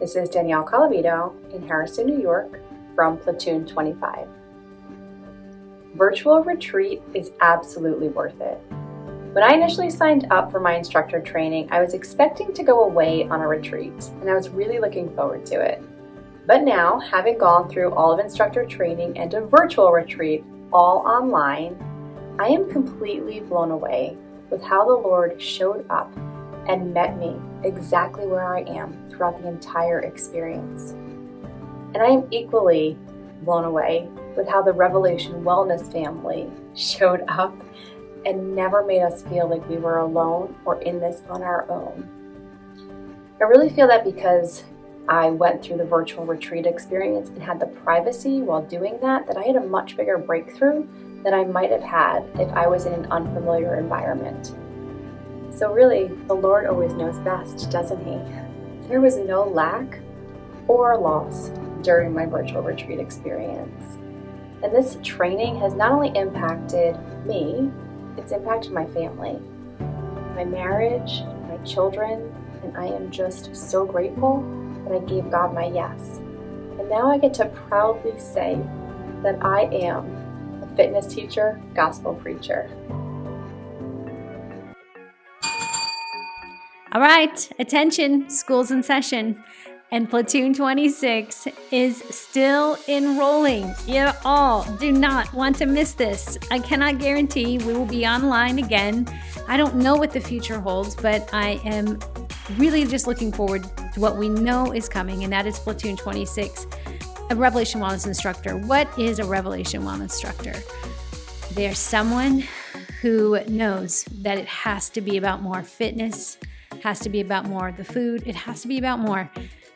This is Danielle Colavito in Harrison, New York from Platoon 25. Virtual retreat is absolutely worth it. When I initially signed up for my instructor training, I was expecting to go away on a retreat, and I was really looking forward to it. But now, having gone through all of instructor training and a virtual retreat, all online, I am completely blown away with how the Lord showed up and met me exactly where I am throughout the entire experience. And I am equally blown away with how the Revelation Wellness family showed up and never made us feel like we were alone or in this on our own. I really feel that because I went through the virtual retreat experience and had the privacy while doing that, that I had a much bigger breakthrough than I might have had if I was in an unfamiliar environment. So, really, the Lord always knows best, doesn't He? There was no lack or loss during my virtual retreat experience. And this training has not only impacted me, it's impacted my family, my marriage, my children, and I am just so grateful that I gave God my yes. And now I get to proudly say that I am a fitness teacher, gospel preacher. All right, attention, school's in session. And Platoon 26 is still enrolling. You all do not want to miss this. I cannot guarantee we will be online again. I don't know what the future holds, but I am really just looking forward to what we know is coming, and that is Platoon 26, a Revelation Wellness instructor. What is a Revelation Wellness instructor? They're someone who knows that it has to be about more fitness, has to be about more the food, it has to be about more.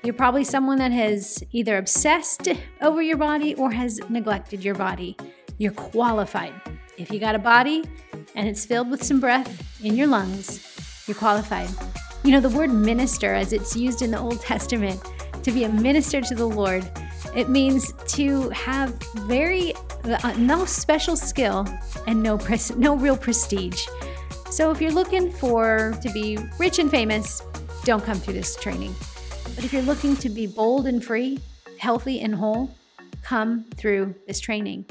You're probably someone that has either obsessed over your body or has neglected your body. You're qualified. If you got a body and it's filled with some breath in your lungs, you're qualified. You know, the word minister, as it's used in the Old Testament, to be a minister to the Lord, it means to have very uh, no special skill and no pres- no real prestige. So if you're looking for to be rich and famous, don't come through this training. But if you're looking to be bold and free, healthy and whole, come through this training.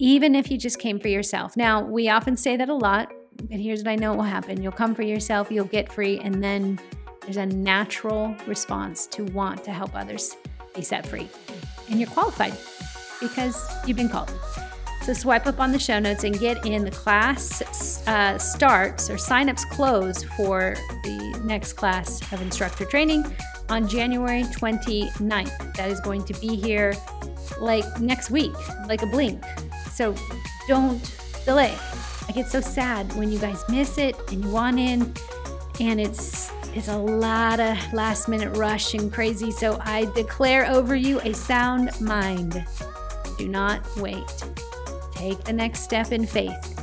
Even if you just came for yourself. Now, we often say that a lot, but here's what I know will happen you'll come for yourself, you'll get free, and then there's a natural response to want to help others be set free. And you're qualified because you've been called. So swipe up on the show notes and get in the class uh, starts or signups close for the next class of instructor training on January 29th. That is going to be here like next week, like a blink. So don't delay. I get so sad when you guys miss it and you want in, and it's it's a lot of last minute rush and crazy. So I declare over you a sound mind. Do not wait. Take the next step in faith.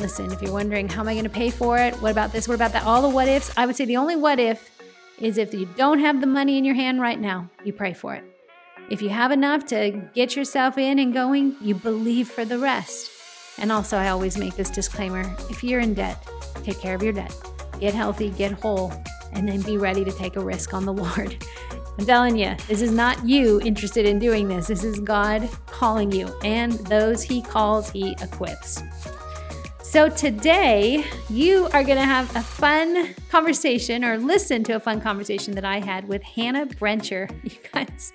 Listen, if you're wondering how am I going to pay for it? What about this? What about that? All the what ifs. I would say the only what if is if you don't have the money in your hand right now, you pray for it. If you have enough to get yourself in and going, you believe for the rest. And also, I always make this disclaimer if you're in debt, take care of your debt. Get healthy, get whole, and then be ready to take a risk on the Lord. I'm telling you, this is not you interested in doing this. This is God calling you, and those He calls, He equips. So today, you are going to have a fun conversation or listen to a fun conversation that I had with Hannah Brencher. You guys,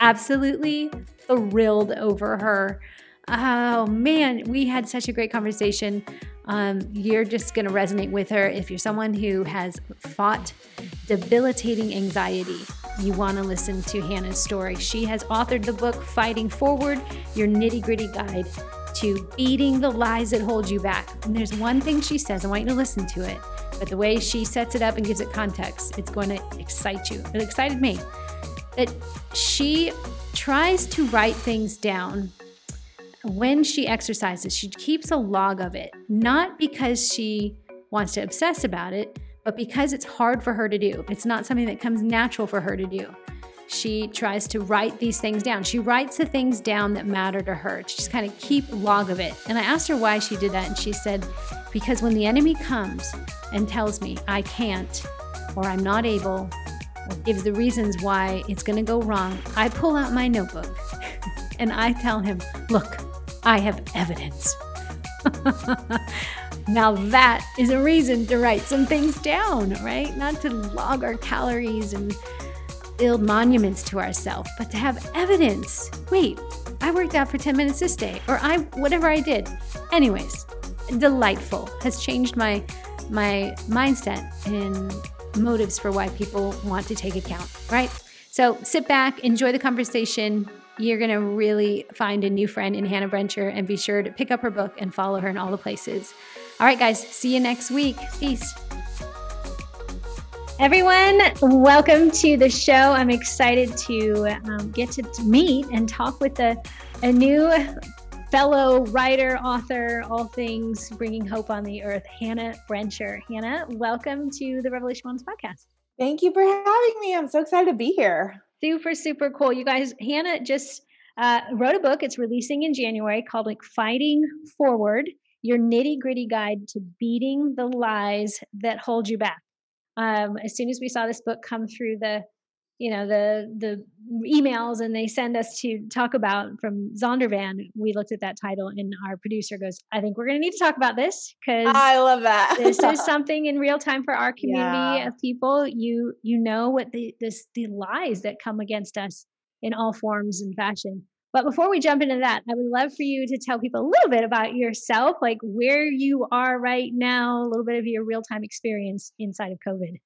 absolutely thrilled over her. Oh man, we had such a great conversation. Um, you're just going to resonate with her. If you're someone who has fought debilitating anxiety, you want to listen to Hannah's story. She has authored the book Fighting Forward Your Nitty Gritty Guide to Beating the Lies That Hold You Back. And there's one thing she says, I want you to listen to it, but the way she sets it up and gives it context, it's going to excite you. It excited me. That she tries to write things down when she exercises, she keeps a log of it, not because she wants to obsess about it, but because it's hard for her to do. It's not something that comes natural for her to do. She tries to write these things down. She writes the things down that matter to her. She just kind of keep log of it. And I asked her why she did that, and she said, because when the enemy comes and tells me I can't, or I'm not able, or gives the reasons why it's going to go wrong, I pull out my notebook and I tell him, Look, I have evidence. now that is a reason to write some things down, right? Not to log our calories and build monuments to ourselves, but to have evidence. Wait, I worked out for 10 minutes this day, or I whatever I did. Anyways, delightful. Has changed my my mindset and motives for why people want to take account, right? So sit back, enjoy the conversation. You're going to really find a new friend in Hannah Brencher and be sure to pick up her book and follow her in all the places. All right, guys, see you next week. Peace. Everyone, welcome to the show. I'm excited to um, get to meet and talk with a, a new fellow writer, author, all things bringing hope on the earth, Hannah Brencher. Hannah, welcome to the Revelation Moms podcast. Thank you for having me. I'm so excited to be here. Super, super cool. You guys, Hannah just uh, wrote a book. It's releasing in January called like Fighting Forward Your Nitty Gritty Guide to Beating the Lies That Hold You Back. Um, as soon as we saw this book come through the you know the the emails and they send us to talk about from Zondervan. We looked at that title and our producer goes, "I think we're going to need to talk about this because I love that. this is something in real time for our community yeah. of people. You you know what the this the lies that come against us in all forms and fashion. But before we jump into that, I would love for you to tell people a little bit about yourself, like where you are right now, a little bit of your real time experience inside of COVID.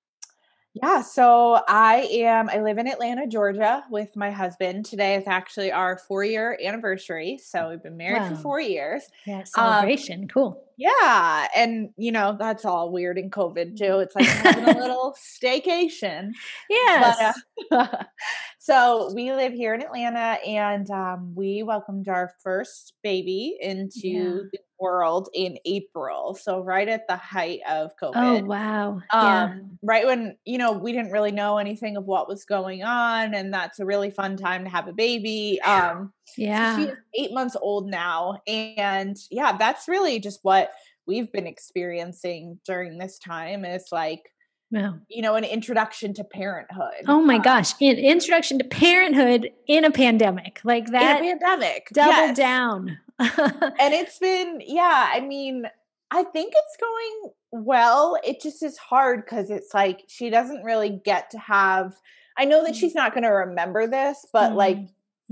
Yeah, so I am, I live in Atlanta, Georgia with my husband. Today is actually our four year anniversary. So we've been married wow. for four years. Yeah, um, celebration. Um, cool. Yeah. And, you know, that's all weird in COVID too. It's like having a little staycation. Yes. But, uh, so we live here in Atlanta and um, we welcomed our first baby into yeah. the world in April. So right at the height of COVID. Oh wow. Um, yeah. right when, you know, we didn't really know anything of what was going on. And that's a really fun time to have a baby. Um yeah. So she's eight months old now. And yeah, that's really just what we've been experiencing during this time is like yeah. you know, an introduction to parenthood. Oh my gosh, an introduction to parenthood in a pandemic, like that. In a pandemic, double yes. down. and it's been, yeah, I mean, I think it's going well. It just is hard because it's like she doesn't really get to have. I know that mm. she's not going to remember this, but mm-hmm. like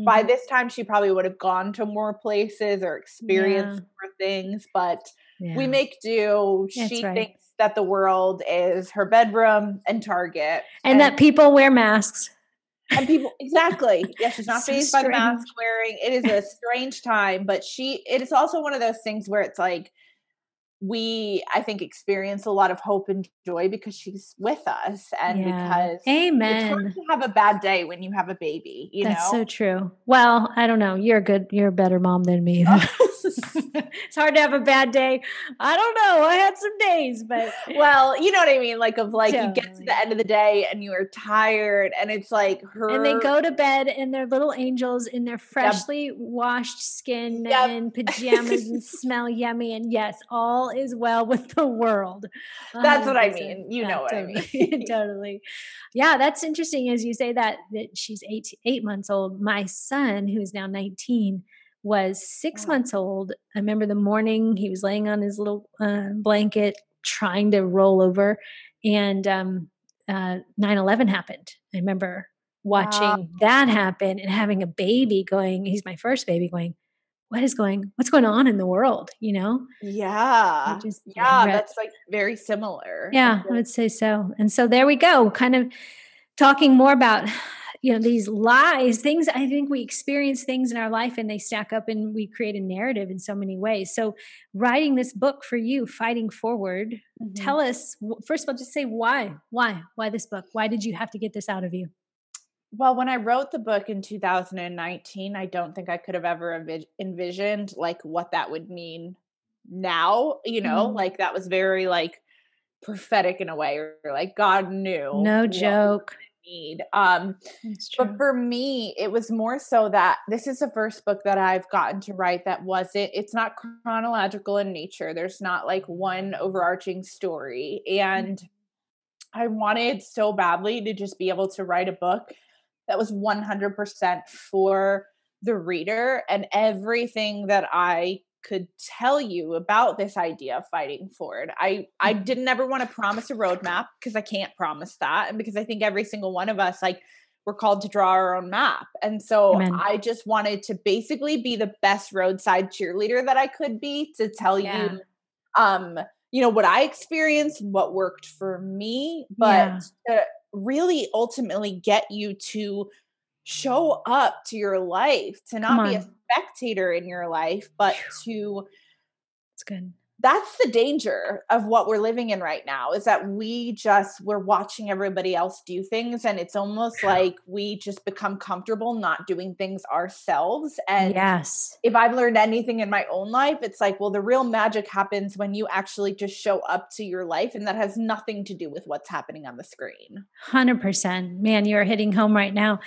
mm-hmm. by this time, she probably would have gone to more places or experienced yeah. more things. But yeah. we make do. That's she right. thinks that the world is her bedroom and Target, and, and that people wear masks and people exactly yeah she's not so fazed by the mask wearing it is a strange time but she it is also one of those things where it's like we i think experience a lot of hope and joy because she's with us and yeah. because amen to have a bad day when you have a baby you that's know so true well i don't know you're a good you're a better mom than me oh. it's hard to have a bad day. I don't know. I had some days, but well, you know what I mean. Like of like totally. you get to the end of the day and you are tired, and it's like her. And they go to bed and they're little angels in their freshly yep. washed skin yep. and pajamas and smell yummy. And yes, all is well with the world. That's what I mean. You yeah, know what totally. I mean. totally. Yeah, that's interesting as you say that that she's eight eight months old. My son, who's now nineteen was six months old. I remember the morning he was laying on his little uh, blanket trying to roll over, and um, uh, 9/11 happened. I remember watching wow. that happen and having a baby going. He's my first baby going. What is going? What's going on in the world? You know? Yeah, just, yeah. That's like very similar. Yeah, I would say so. And so there we go. Kind of talking more about you know these lies things i think we experience things in our life and they stack up and we create a narrative in so many ways so writing this book for you fighting forward mm-hmm. tell us first of all just say why why why this book why did you have to get this out of you well when i wrote the book in 2019 i don't think i could have ever envisioned like what that would mean now you know mm-hmm. like that was very like prophetic in a way or like god knew no joke need. Um, but for me, it was more so that this is the first book that I've gotten to write that wasn't, it's not chronological in nature. There's not like one overarching story. Mm. And I wanted so badly to just be able to write a book that was 100% for the reader and everything that I could tell you about this idea of fighting forward. I I mm. didn't ever want to promise a roadmap because I can't promise that and because I think every single one of us like we're called to draw our own map. And so Amen. I just wanted to basically be the best roadside cheerleader that I could be to tell yeah. you um you know what I experienced, what worked for me, but yeah. to really ultimately get you to show up to your life, to not be a spectator in your life, but to It's good that's the danger of what we're living in right now is that we just we're watching everybody else do things and it's almost like we just become comfortable not doing things ourselves and yes. if i've learned anything in my own life it's like well the real magic happens when you actually just show up to your life and that has nothing to do with what's happening on the screen. 100% man you're hitting home right now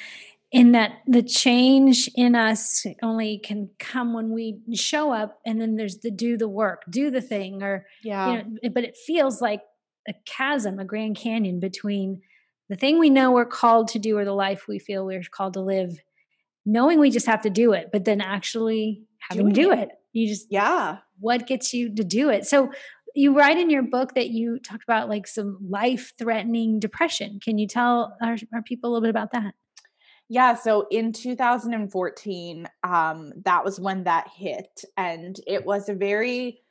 in that the change in us only can come when we show up and then there's the do the work do the thing or yeah. you know, but it feels like a chasm a grand canyon between the thing we know we're called to do or the life we feel we're called to live knowing we just have to do it but then actually having to do it. it. You just yeah. what gets you to do it? So you write in your book that you talked about like some life threatening depression. Can you tell our, our people a little bit about that yeah, so in 2014, um, that was when that hit. And it was a very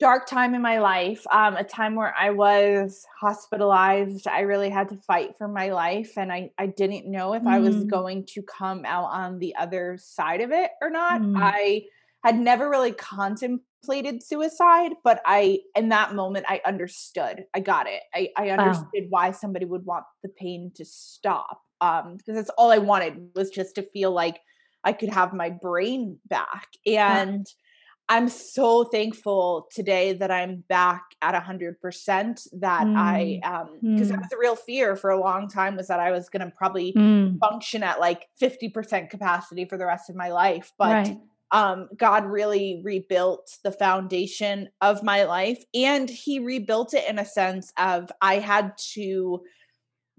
dark time in my life, um, a time where I was hospitalized. I really had to fight for my life, and I, I didn't know if mm. I was mm. going to come out on the other side of it or not. Mm. I had never really contemplated suicide, but I, in that moment, I understood. I got it. I, I understood wow. why somebody would want the pain to stop um because that's all i wanted was just to feel like i could have my brain back and yeah. i'm so thankful today that i'm back at 100% that mm. i um because mm. that was a real fear for a long time was that i was going to probably mm. function at like 50% capacity for the rest of my life but right. um god really rebuilt the foundation of my life and he rebuilt it in a sense of i had to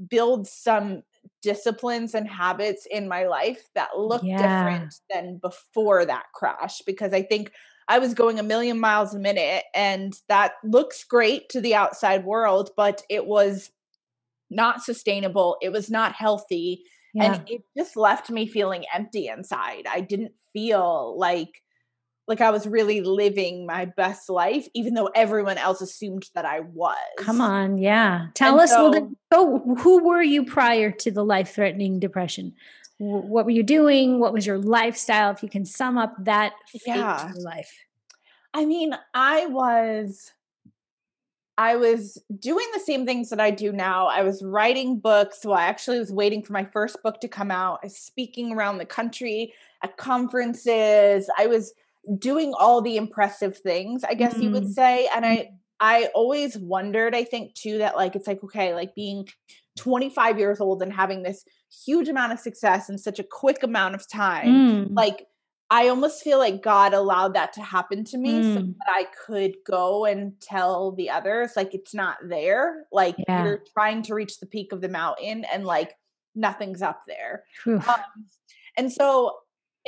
build some disciplines and habits in my life that look yeah. different than before that crash because I think I was going a million miles a minute and that looks great to the outside world, but it was not sustainable. It was not healthy. Yeah. And it just left me feeling empty inside. I didn't feel like like I was really living my best life, even though everyone else assumed that I was. Come on, yeah. Tell and us so, little oh, who were you prior to the life threatening depression? What were you doing? What was your lifestyle? If you can sum up that yeah. life. I mean, I was I was doing the same things that I do now. I was writing books. Well, I actually was waiting for my first book to come out. I was speaking around the country at conferences. I was doing all the impressive things, I guess mm. you would mm-hmm. say. And I. I always wondered, I think too, that like it's like, okay, like being 25 years old and having this huge amount of success in such a quick amount of time, mm. like I almost feel like God allowed that to happen to me mm. so that I could go and tell the others, like, it's not there. Like, yeah. you're trying to reach the peak of the mountain and like nothing's up there. Um, and so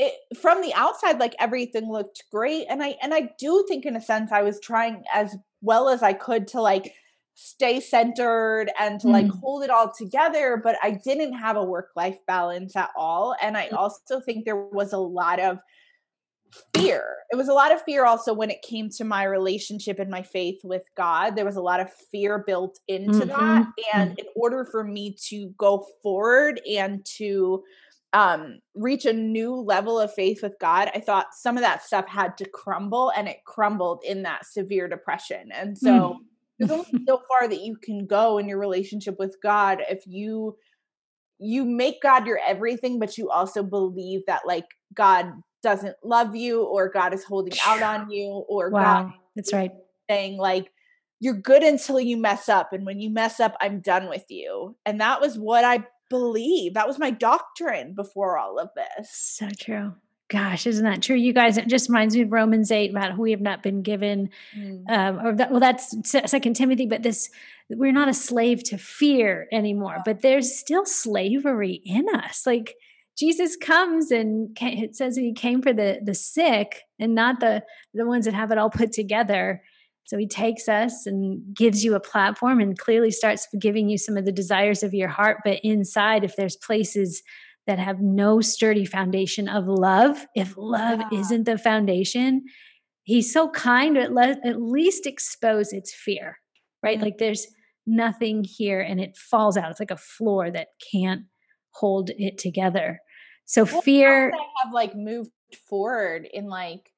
it from the outside like everything looked great and i and i do think in a sense i was trying as well as i could to like stay centered and to like mm. hold it all together but i didn't have a work life balance at all and i mm. also think there was a lot of fear it was a lot of fear also when it came to my relationship and my faith with god there was a lot of fear built into mm-hmm. that and mm. in order for me to go forward and to um reach a new level of faith with God, I thought some of that stuff had to crumble and it crumbled in that severe depression. And so mm. there's only so far that you can go in your relationship with God if you you make God your everything, but you also believe that like God doesn't love you or God is holding out on you or wow, God that's right. saying like you're good until you mess up and when you mess up I'm done with you. And that was what I believe. That was my doctrine before all of this. So true. gosh, isn't that true? You guys, it just reminds me of Romans 8 about who we have not been given, mm. um, or that, well, that's Second Timothy, but this, we're not a slave to fear anymore, but there's still slavery in us. Like Jesus comes and it says he came for the the sick and not the the ones that have it all put together. So he takes us and gives you a platform and clearly starts giving you some of the desires of your heart. But inside, if there's places that have no sturdy foundation of love, if love yeah. isn't the foundation, he's so kind to at, at least expose its fear, right? Mm-hmm. Like there's nothing here and it falls out. It's like a floor that can't hold it together. So well, fear have like moved forward in like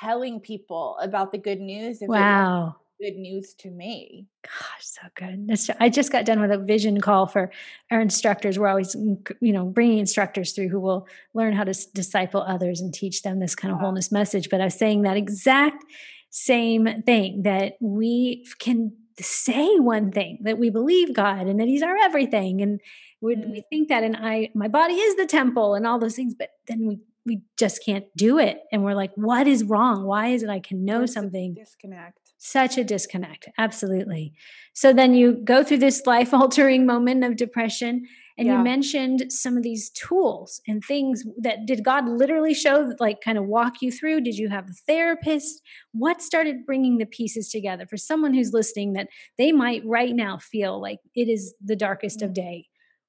telling people about the good news. wow good news to me. Gosh, so good. I just got done with a vision call for our instructors. We're always, you know, bringing instructors through who will learn how to disciple others and teach them this kind of wholeness message. But I was saying that exact same thing that we can say one thing that we believe God and that He's our everything, and we, mm. we think that, and I, my body is the temple, and all those things. But then we we just can't do it, and we're like, what is wrong? Why is it I can know There's something? Disconnect such a disconnect. Absolutely. So then you go through this life altering moment of depression. And yeah. you mentioned some of these tools and things that did God literally show, like kind of walk you through? Did you have a therapist? What started bringing the pieces together for someone who's listening that they might right now feel like it is the darkest of mm. day?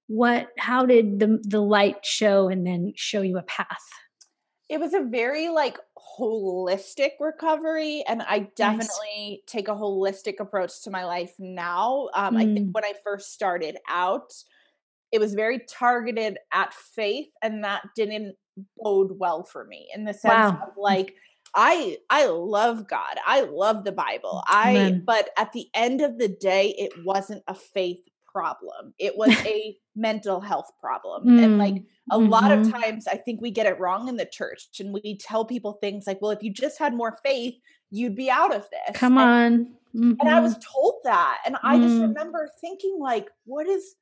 What, how did the, the light show and then show you a path? It was a very like holistic recovery and i definitely nice. take a holistic approach to my life now um, mm. i think mm. when i first started out it was very targeted at faith and that didn't bode well for me in the sense wow. of like i i love god i love the bible i but at the end of the day it wasn't a faith problem. It was a mental health problem. Mm. And like a mm-hmm. lot of mm-hmm. times, I think we get it wrong in the church and we tell people things like, well, if you just had more faith, you'd be out of this. Come and, on. Mm-hmm. And I was mm-hmm. told that. And I just mm. remember thinking, like, what is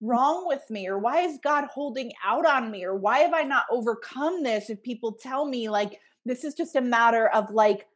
wrong with me? Or why is God holding out on me? Or why have I not overcome this? If people tell me, like, this is just a matter of like,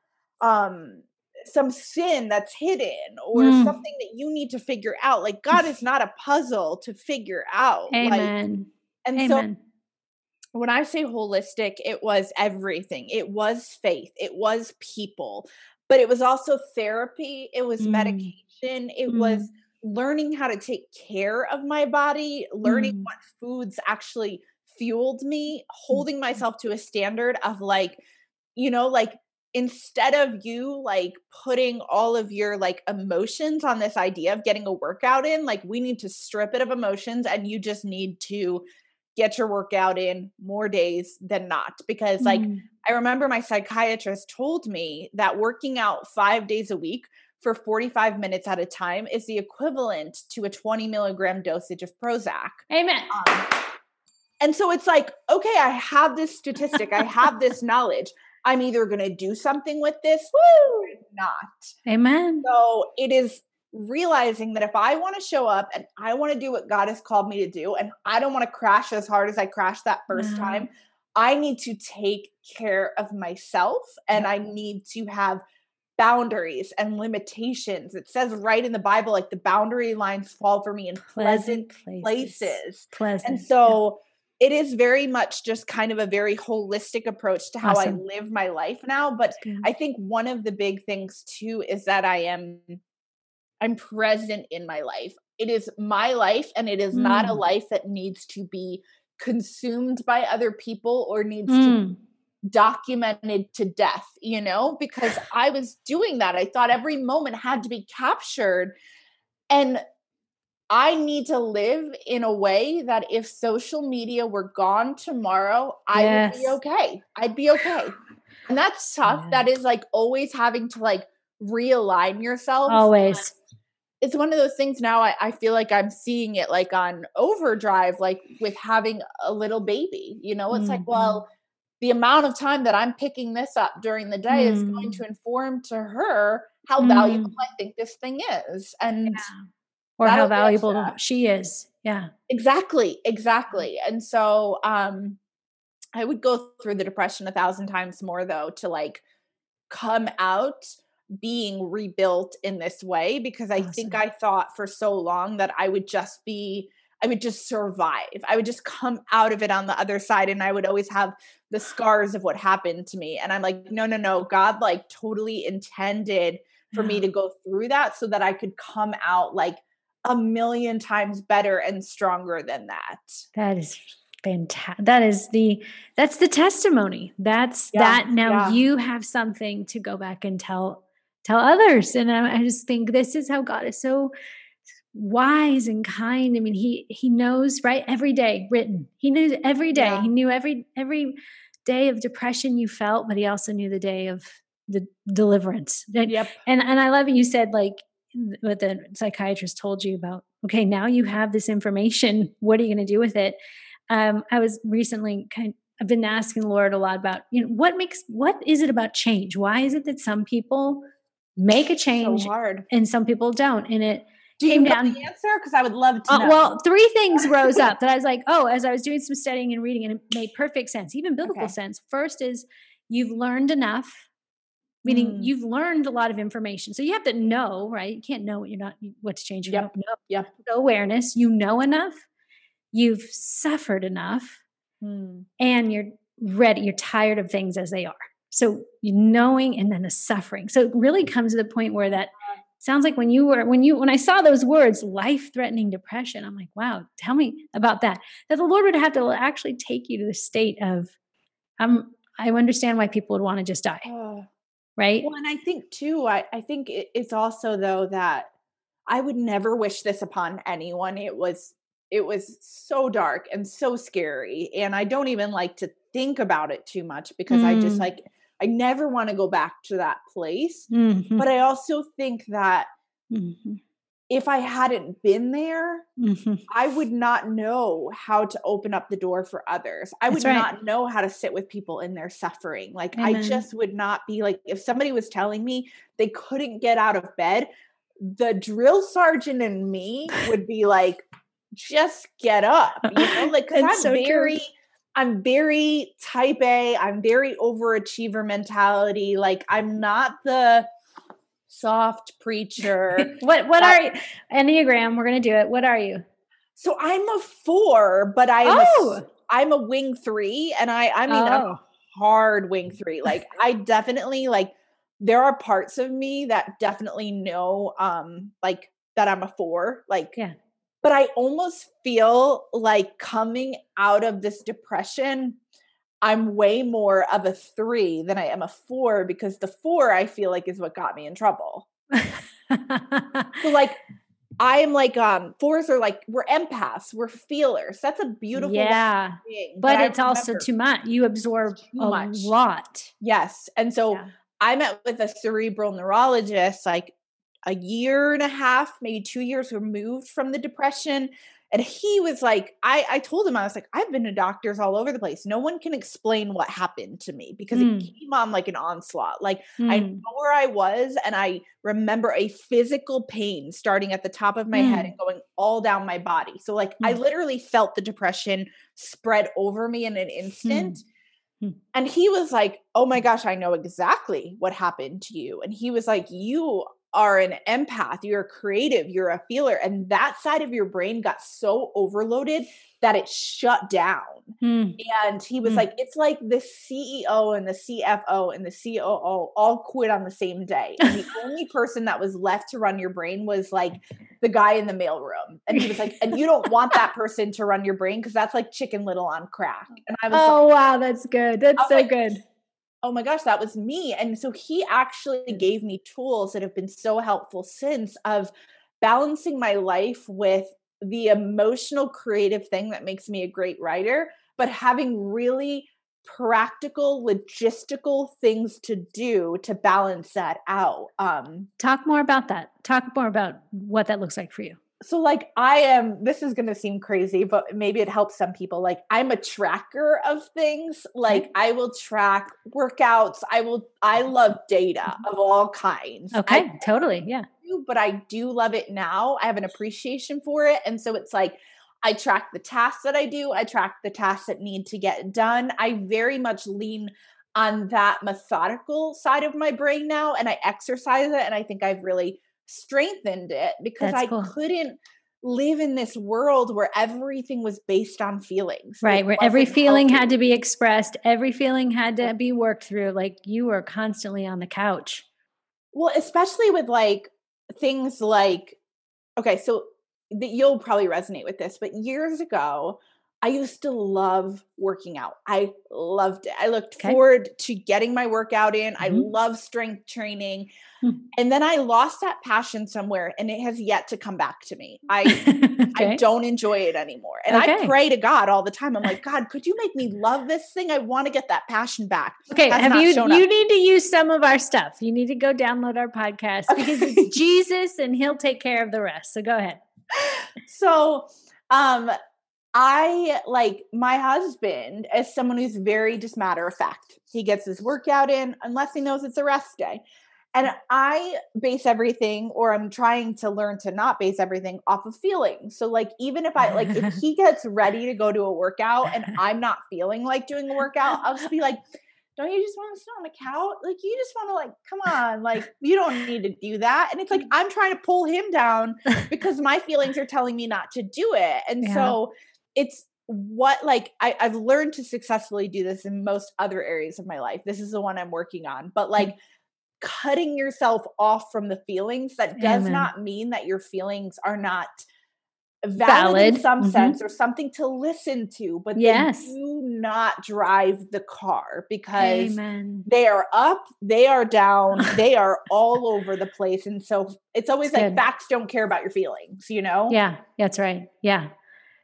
um some sin that's hidden or mm. something that you need to figure out. Like God is not a puzzle to figure out. Amen. Like, and Amen. so when I say holistic, it was everything. It was faith. It was people, but it was also therapy. It was mm. medication. It mm. was learning how to take care of my body, learning mm. what foods actually fueled me, holding myself to a standard of like, you know, like instead of you like putting all of your like emotions on this idea of getting a workout in, like we need to strip it of emotions and you just need to get your workout in more days than not. Because like mm. I remember my psychiatrist told me that working out five days a week for 45 minutes at a time is the equivalent to a 20 milligram dosage of Prozac. Amen. Um, and so it's like, okay, I have this statistic, I have this knowledge. I'm either going to do something with this Woo! or not. Amen. So it is realizing that if I want to show up and I want to do what God has called me to do, and I don't want to crash as hard as I crashed that first time, I need to take care of myself and yeah. I need to have boundaries and limitations. It says right in the Bible, like the boundary lines fall for me in pleasant, pleasant places. places. Pleasant. And so it is very much just kind of a very holistic approach to how awesome. I live my life now. But I think one of the big things too is that I am I'm present in my life. It is my life and it is mm. not a mm. life that needs to be consumed by other people or needs mm. to documented to death, you know, because I was doing that. I thought every moment had to be captured. And I need to live in a way that if social media were gone tomorrow, I yes. would be okay. I'd be okay. And that's tough. Yeah. That is like always having to like realign yourself. Always. It's one of those things now I, I feel like I'm seeing it like on overdrive, like with having a little baby. You know, it's mm-hmm. like, well, the amount of time that I'm picking this up during the day mm. is going mm. to inform to her how mm. valuable I think this thing is. And yeah or how valuable she is. Yeah. Exactly. Exactly. And so um I would go through the depression a thousand times more though to like come out being rebuilt in this way because I awesome. think I thought for so long that I would just be I would just survive. I would just come out of it on the other side and I would always have the scars of what happened to me. And I'm like, no, no, no. God like totally intended for me to go through that so that I could come out like a million times better and stronger than that. That is fantastic. That is the that's the testimony. That's yeah, that now yeah. you have something to go back and tell tell others. And I, I just think this is how God is so wise and kind. I mean, he he knows right every day written. He knew every day. Yeah. He knew every every day of depression you felt, but he also knew the day of the deliverance. Yep. And and I love it. You said like what the psychiatrist told you about. Okay, now you have this information. What are you going to do with it? Um, I was recently kind. Of, I've been asking the Lord a lot about you know what makes what is it about change? Why is it that some people make a change so hard and some people don't? And it do you down. the answer? Because I would love to. Uh, well, three things rose up that I was like, oh, as I was doing some studying and reading, and it made perfect sense, even biblical okay. sense. First is you've learned enough, meaning mm. you've learned a lot of information. So you have to know, right? You can't know what you're not what to change. You yep. don't know. Yep. Awareness. You know enough. You've suffered enough, mm. and you're ready. You're tired of things as they are. So knowing and then the suffering. So it really comes to the point where that sounds like when you were when you when i saw those words life threatening depression i'm like wow tell me about that that the lord would have to actually take you to the state of um i understand why people would want to just die uh, right well and i think too i i think it's also though that i would never wish this upon anyone it was it was so dark and so scary and i don't even like to think about it too much because mm. i just mm. like I never want to go back to that place. Mm-hmm. But I also think that mm-hmm. If I hadn't been there, mm-hmm. I would not know how to open up the door for others. I That's would right. not know how to sit with people in their suffering. Like, Amen. I just would not be like, if somebody was telling me they couldn't get out of bed, the drill sergeant in me would be like, just get up, you know, like, cause I'm so very, true I'm very type A. I'm very overachiever mentality. Like I'm not the soft preacher. what what are you? Enneagram, we're gonna do it. What are you? So I'm a four, but I'm oh. a, I'm a wing three, and I I mean oh. I'm a hard wing three. Like I definitely like there are parts of me that definitely know um like that I'm a four. Like yeah but I almost feel like coming out of this depression, I'm way more of a three than I am a four because the four I feel like is what got me in trouble. so like I am like um fours are like we're empaths, we're feelers. That's a beautiful yeah. Thing, but, but it's also too much. You absorb too a much. lot. Yes, and so yeah. I met with a cerebral neurologist like a year and a half, maybe two years removed from the depression. And he was like, I, I told him, I was like, I've been to doctors all over the place. No one can explain what happened to me because mm. it came on like an onslaught. Like mm. I know where I was, and I remember a physical pain starting at the top of my mm. head and going all down my body. So, like, I mm. literally felt the depression spread over me in an instant. Hmm. And he was like, Oh my gosh, I know exactly what happened to you. And he was like, You are an empath, you're creative, you're a feeler. And that side of your brain got so overloaded that it shut down. Hmm. And he was hmm. like, it's like the CEO and the CFO and the COO all quit on the same day. And the only person that was left to run your brain was like the guy in the mailroom. And he was like, and you don't want that person to run your brain because that's like chicken little on crack. And I was like, Oh like, wow, that's good. That's so like, good oh my gosh, that was me. And so he actually gave me tools that have been so helpful since of balancing my life with the emotional creative thing that makes me a great writer, but having really practical logistical things to do to balance that out. Um talk more about that. Talk more about what that looks like for you so like i am this is going to seem crazy but maybe it helps some people. Like i'm a tracker of things. Like i will track workouts. I will i love data mm-hmm. of all kinds. Okay I, totally yeah. but i do love it now. I have an appreciation for it and so it's like I track the tasks that I do, I track the tasks that need to get done. I very much lean on that methodical side of my brain now and I exercise it and I think I've really strengthened it because That's I cool. couldn't live in this world where everything was based on feelings. Right, where every feeling had to be expressed, every feeling had to be worked through. Like you were constantly on the couch. Well, especially with like things like, okay, so that you'll probably resonate with this, but years ago, I used to love working out. I loved it. I looked Okay. forward to getting my workout in. I Mhm. love strength training. Hmm. And then I lost that passion somewhere and it has yet to come back to me. I okay. I don't enjoy it anymore. And I pray to God all the time. I'm like, God, could you make me love this thing? I want to get that passion back. Okay, have you you up. need to use some of our stuff. You need to go download our podcast because it's Jesus and he'll take care of the rest. So go ahead. so um I like my husband as someone who's very just matter of fact. He gets his workout in unless he knows it's a rest day. And I base everything, or I'm trying to learn to not base everything off of feelings. So, like, even if I like, if he gets ready to go to a workout and I'm not feeling like doing a workout, I'll just be like, don't you just want to sit on the couch? Like, you just want to, like, come on, like, you don't need to do that. And it's like, mm. I'm trying to pull him down because my feelings are telling me not to do it. And Yeah. so it's what like I, I've learned to successfully do this in most other areas of my life. This is the one I'm working on. But like cutting yourself off from the feelings that does Amen. not mean that your feelings are not valid, Valid. in some Mhm. sense or something to listen to, but Yes. they do not drive the car because Amen. they are up, they are down, they are all over the place. And so it's always That's like good. facts don't care about your feelings, you know? Yeah, that's right. Yeah.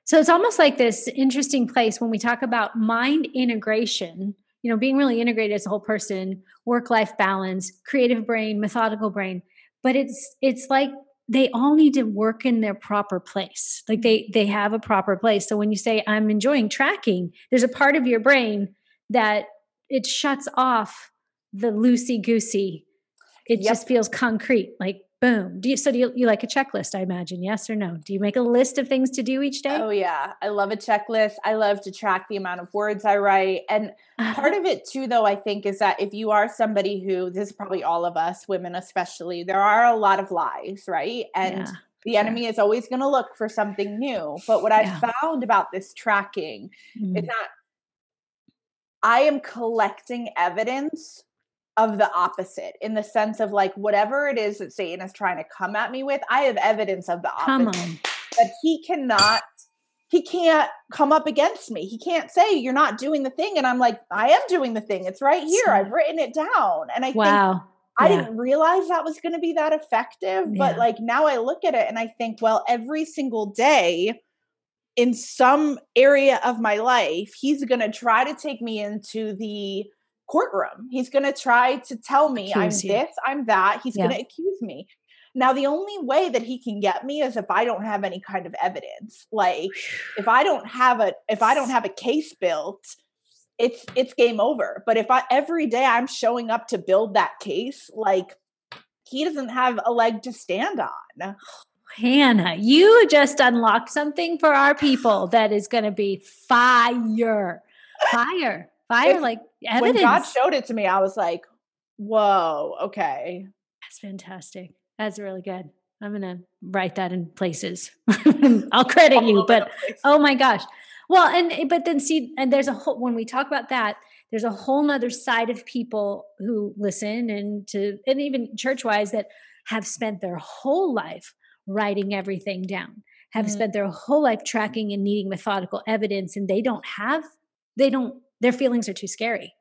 So it's almost like this interesting place when we talk about mind integration, you know, being really integrated as a whole person, work life balance, creative brain, methodical brain, but it's it's like they all need to work in their proper place. Like they they have a proper place. So when you say I'm enjoying tracking, there's a part of your brain that it shuts off the loosey goosey. It Yep. just feels concrete, like boom. Do you so do you, you like a checklist, I imagine? Yes or no? Do you make a list of things to do each day? Oh yeah, I love a checklist. I love to track the amount of words I write. And part of it too though I think is that if you are somebody who this is probably all of us women especially, there are a lot of lies, right? And Yeah, the sure. enemy is always going to look for something new. But what Yeah. I've found about this tracking Mm. is that I am collecting evidence of the opposite in the sense of like whatever it is that Satan is trying to come at me with, I have evidence of the Come opposite on. that he cannot he can't come up against me. He can't say you're not doing the thing and I'm like I am doing the thing. It's right here. I've written it down. And I think Wow. I Yeah. didn't realize that was going to be that effective, but Yeah. like now I look at it and I think, well, every single day in some area of my life, he's going to try to take me into the courtroom. He's going to try to tell me I'm you. this, I'm that. He's Yeah. going to accuse me. Now, the only way that he can get me is if I don't have any kind of evidence. Like if I don't have a if I don't have a case built, it's it's game over. But if I every day I'm showing up to build that case, like he doesn't have a leg to stand on. Oh, Hannah, you just unlocked something for our people that is going to be fire. Fire. Fire like When. God showed it to me, I was like, "Whoa, okay." That's fantastic. That's really good. I'm going to write that in places. I'll credit you, but. Oh my gosh. Well, and eh, but then see, and there's a whole when we talk about that, there's a whole nother side of people who listen and to and even church wise that have spent their whole life writing everything down, have Mhm. spent their whole life tracking and needing methodical evidence, and they don't have, they don't, their feelings are too scary.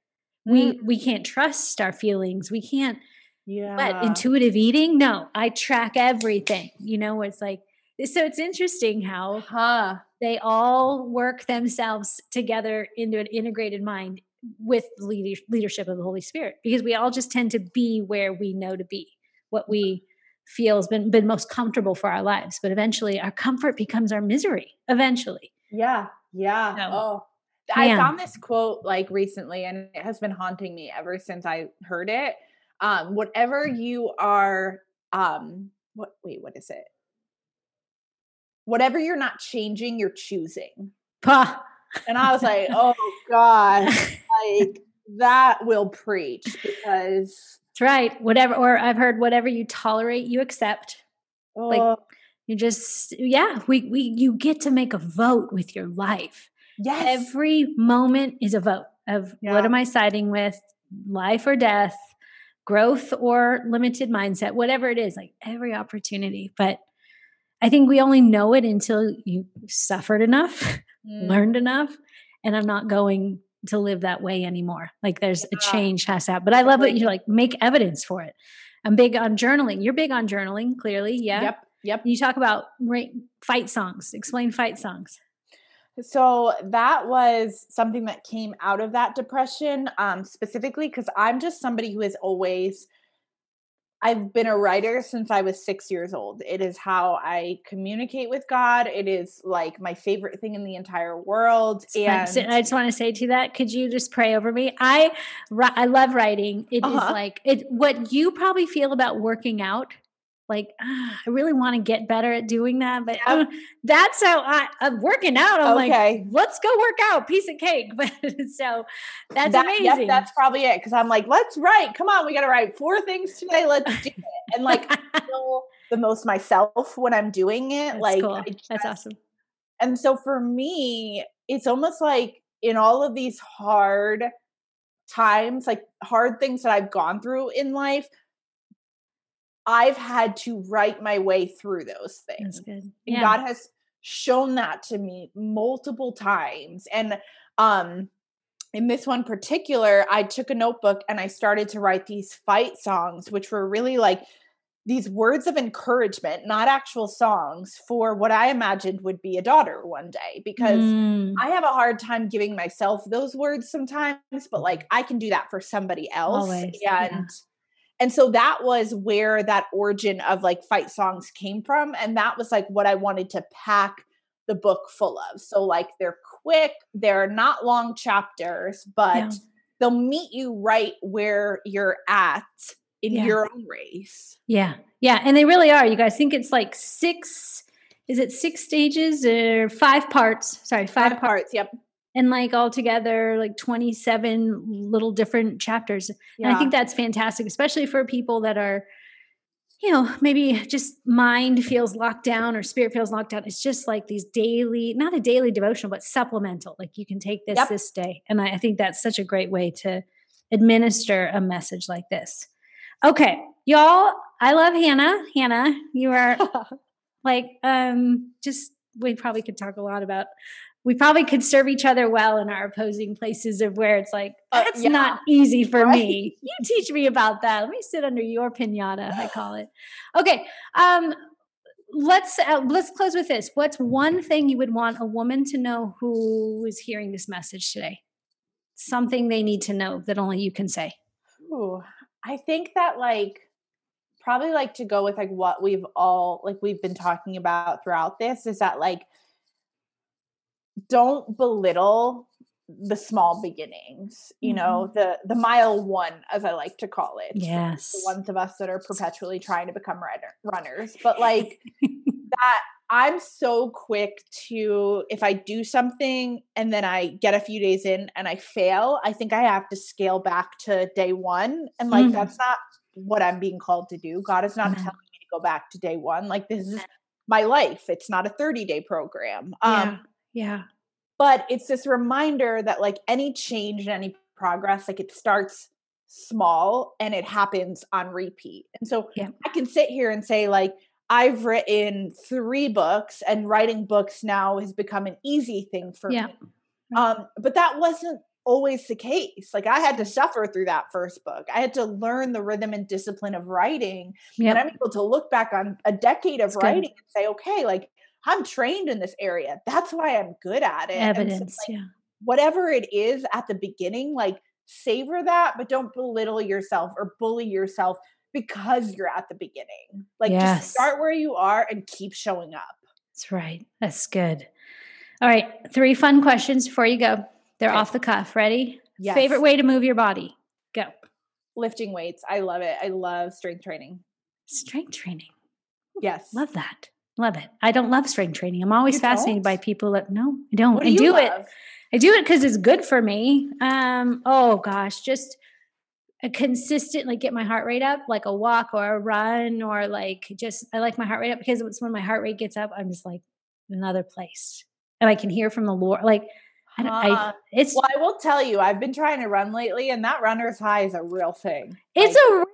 We mm-hmm. we can't trust our feelings. We can't yeah. But intuitive eating? No, I track everything. You know, it's like so it's interesting how huh. they all work themselves together into an integrated mind with the leader- leadership of the Holy Spirit because we all just tend to be where we know to be, what we mm-hmm. feel has been, been most comfortable for our lives. But eventually, our comfort becomes our misery. Eventually. Yeah. Yeah. So, oh. I man. found this quote like recently and it has been haunting me ever since I heard it. Um, whatever you are um what wait, what is it? whatever you're not changing, you're choosing. Pah. And I was like, oh God, like that will preach because That's right. Whatever, or I've heard whatever you tolerate, you accept. Like oh, you just, yeah, we, we, you get to make a vote with your life. Yes. Every moment is a vote of Yeah. what am I siding with, life or death, growth or limited mindset, whatever it is, like every opportunity. But I think we only know it until you suffered enough, Mm. learned enough, and I'm not going to live that way anymore. Like there's a change has to happen. But I love that You're like make evidence for it. I'm big on journaling. You're big on journaling, clearly. Yeah. Yep. Yep. You talk about fight songs. Explain fight songs. So that was something that came out of that depression, um, specifically because I'm just somebody who is always. I've been a writer since I was six years old. It is how I communicate with God. It is like my favorite thing in the entire world. And I just want to say to that, could you just pray over me? I I love writing. It is Uh-huh. like it what you probably feel about working out. Like ah, I really want to get better at doing that, but that's how I, I'm working out. I'm like, let's go work out, piece of cake. But so that's that, amazing. Yep, that's probably it. Because I'm like, let's write. Come on, we got to write four things today. Let's do it. And like, I feel the most myself when I'm doing it. That's like, cool. I that's awesome. And so for me, it's almost like in all of these hard times, like hard things that I've gone through in life, I've had to write my way through those things. That's good. And Yeah. God has shown that to me multiple times. And um in this one particular, I took a notebook and I started to write these fight songs, which were really like these words of encouragement, not actual songs, for what I imagined would be a daughter one day. Because Mm, I have a hard time giving myself those words sometimes, but like I can do that for somebody else. Always, and yeah. And so that was where that origin of like fight songs came from. And that was like what I wanted to pack the book full of. So like they're quick, they're not long chapters, but Yeah. they'll meet you right where you're at in Yeah. your own race. Yeah. Yeah. And they really are. You guys think it's like six, is it six stages or five parts? Sorry, five, Five parts. parts. Yep. And like all together like 27 little different chapters. And Yeah. I think that's fantastic, especially for people that are, you know, maybe just mind feels locked down or spirit feels locked down. It's just like these daily, not a daily devotional, but supplemental. Like you can take this Yep. this day. And I, I think that's such a great way to administer a message like this. Okay, y'all, I love Hannah. Hannah, you are like um just we probably could talk a lot about we probably could serve each other well in our opposing places of where it's like Uh, that's yeah. not easy for Right. me. You teach me about that. Let me sit under your piñata i call it. Okay um let's uh, let's close with this. What's one thing you would want a woman to know who is hearing this message today? Something they need to know that only you can say. Ooh, I think that like probably like to go with like what we've all like we've been talking about throughout this is that like don't belittle the small beginnings you know the the mile one as i like to call it yes. the ones of us that are perpetually trying to become runner, runners. But like that i'm so quick to if i do something and then i get a few days in and i fail i think i have to scale back to day one. And like Mhm. that's not what i'm being called to do. God is not No. telling me to go back to day one. Like this is my life. It's not a 30 day program. Um yeah yeah. But it's this reminder that like any change and any progress like it starts small and it happens on repeat. And so Yeah. i can sit here and say like i've written three books and writing books now has become an easy thing for Yeah. me. Um but that wasn't always the case. Like i had to suffer through that first book. I had to learn the rhythm and discipline of writing and i'm able to look back on a decade of That's good. writing and say okay like i'm trained in this area that's why i'm good at it And so, evidence like, yeah whatever it is at the beginning like savor that but don't belittle yourself or bully yourself because you're at the beginning like Yes. just start where you are and keep showing up That's right. That's good. All right. Three fun questions before you go. They're Okay. off the cuff. Ready? yes Favorite way to move your body? Go. lifting weights i love it i love strength training Strength training. yes Love that. Love it. I don't love strength training. I'm always You fascinated don't? by people that no, I don't. What I you do it. I do it because it's good for me. Um, oh gosh, just a consistent like get my heart rate up, like a walk or a run, or like just I like my heart rate up because it's when my heart rate gets up, I'm just like another place, and I can hear from the Lord. Like I, don't- I it's Well, I will tell you, I've been trying to run lately, and that runner's high is a real thing. It's Like, a real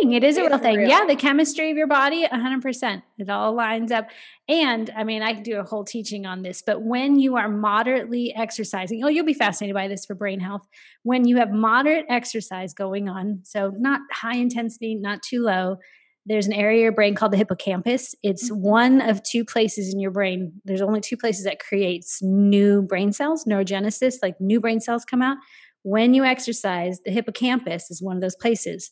thing. It is a real thing. Yeah, the chemistry of your body, 100%. It all lines up. And I mean, I could do a whole teaching on this, but when you are moderately exercising, oh, you'll be fascinated by this for brain health. When you have moderate exercise going on, so not high intensity, not too low, there's an area of your brain called the hippocampus. It's Mhm. one of two places in your brain. There's only two places that creates new brain cells, neurogenesis, like new brain cells come out. When you exercise, the hippocampus is one of those places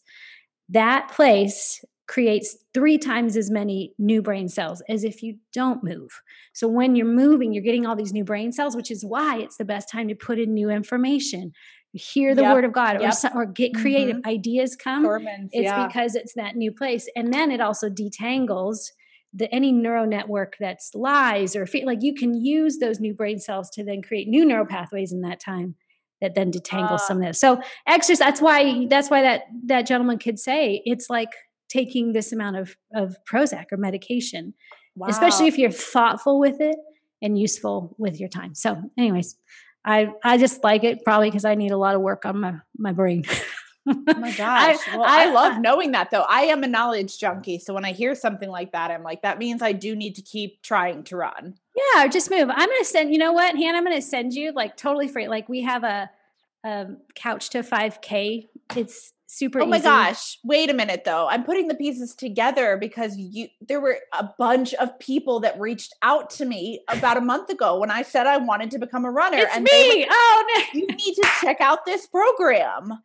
that place creates three times as many new brain cells as if you don't move. So when you're moving, you're getting all these new brain cells, which is why it's the best time to put in new information. You hear the Yep, word of God or, yep. so, or get creative mm-hmm. ideas come. Thurman's, It's yeah. because it's that new place. And then it also detangles the any neural network that's lies or fe- like you can use those new brain cells to then create new neural pathways in that time that then detangles Ah. some of this. So exercise that's why that's why that that gentleman could say it's like taking this amount of of Prozac or medication, especially if you're thoughtful with it and useful with your time. So anyways, I I just like it probably because I need a lot of work on my my brain. Oh my gosh. well, I, I- love knowing that though. I am a knowledge junkie. So when I hear something like that, I'm like, that means I do need to keep trying to run. Yeah, or just move. I'm gonna send. You know what, Hannah? I'm gonna send you like totally free. Like we have a, um couch to 5K. It's super. Oh my easy. gosh. Wait a minute though. I'm putting the pieces together because you there were a bunch of people that reached out to me about a month ago when I said I wanted to become a runner. It's and they were me. oh no. you need to check out this program.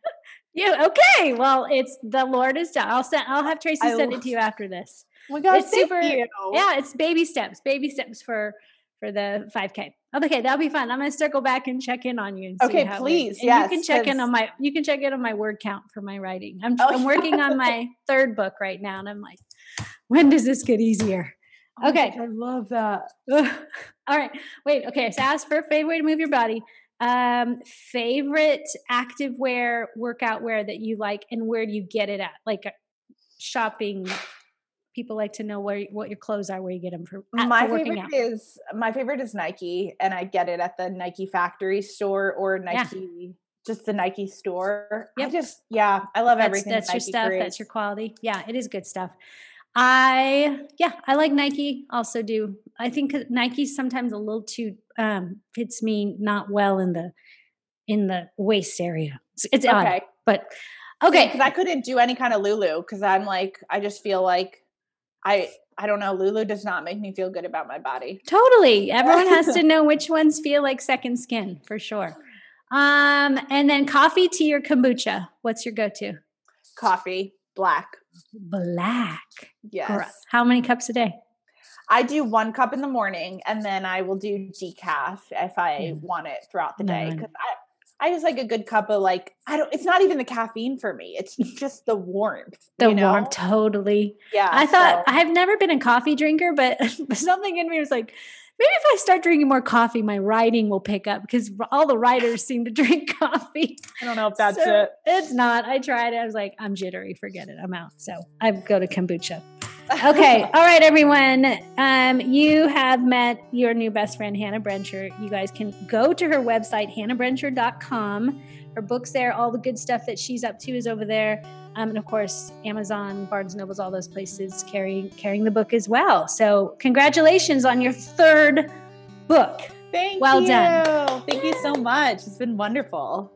Yeah. Okay. Well, it's the Lord is done. I'll send. I'll have Tracy I send it to you after this. Oh my gosh, It's super- you. Yeah, it's baby steps. Baby steps for for the 5K. Okay, that'll be fun. I'm gonna circle back and check in on you. And Okay, it- please, and yes, you can check in on my. You can check in on my word count for my writing. I'm Oh, I'm working on my third book right now, and I'm like, when does this get easier? Oh Okay. I love that. All right. Wait. Okay. So ask for a favorite way to move your body. Um, favorite active wear, workout wear that you like, and where do you get it at? Like uh, shopping. People like to know where what your clothes are, where you get them at, my favorite out. is my favorite is Nike, and I get it at the Nike factory store or Yeah. Nike, just the Nike store. I Yep. just yeah, I love That's, everything. that's your Nike stuff. creates. That's your quality. Yeah, it is good stuff. I yeah, I like Nike. Also do. I think Nike's sometimes a little too um fits me not well in the in the waist area. It's, it's odd, okay. but okay. because I couldn't do any kind of Lulu because I'm like I just feel like I I don't know Lulu does not make me feel good about my body. Totally. Everyone has to know which ones feel like second skin for sure. Um, and then coffee, tea, or kombucha. What's your go-to? Coffee, black, Black. yes. How many cups a day? I do one cup in the morning, and then I will do decaf if I Mm. want it throughout the day because I. I just like a good cup of like I don't. It's not even the caffeine for me. It's just the warmth. The you know? warmth, totally. Yeah. I thought so- I've never been a coffee drinker, but something in me was like, maybe if I start drinking more coffee, my writing will pick up because all the writers seem to drink coffee. I don't know if that's So, it. It's not. I tried it. I was like, I'm jittery. Forget it. I'm out. So I go to kombucha. okay. All right, everyone. Um, you have met your new best friend, Hannah Brencher. You guys can go to her website, hannahbrencher.com. Her book's there. All the good stuff that she's up to is over there. Um, and of course, Amazon, Barnes & Nobles, all those places carrying carrying the book as well. So congratulations on your third book. Thank you. Well you. done. Thank you so much. It's been wonderful.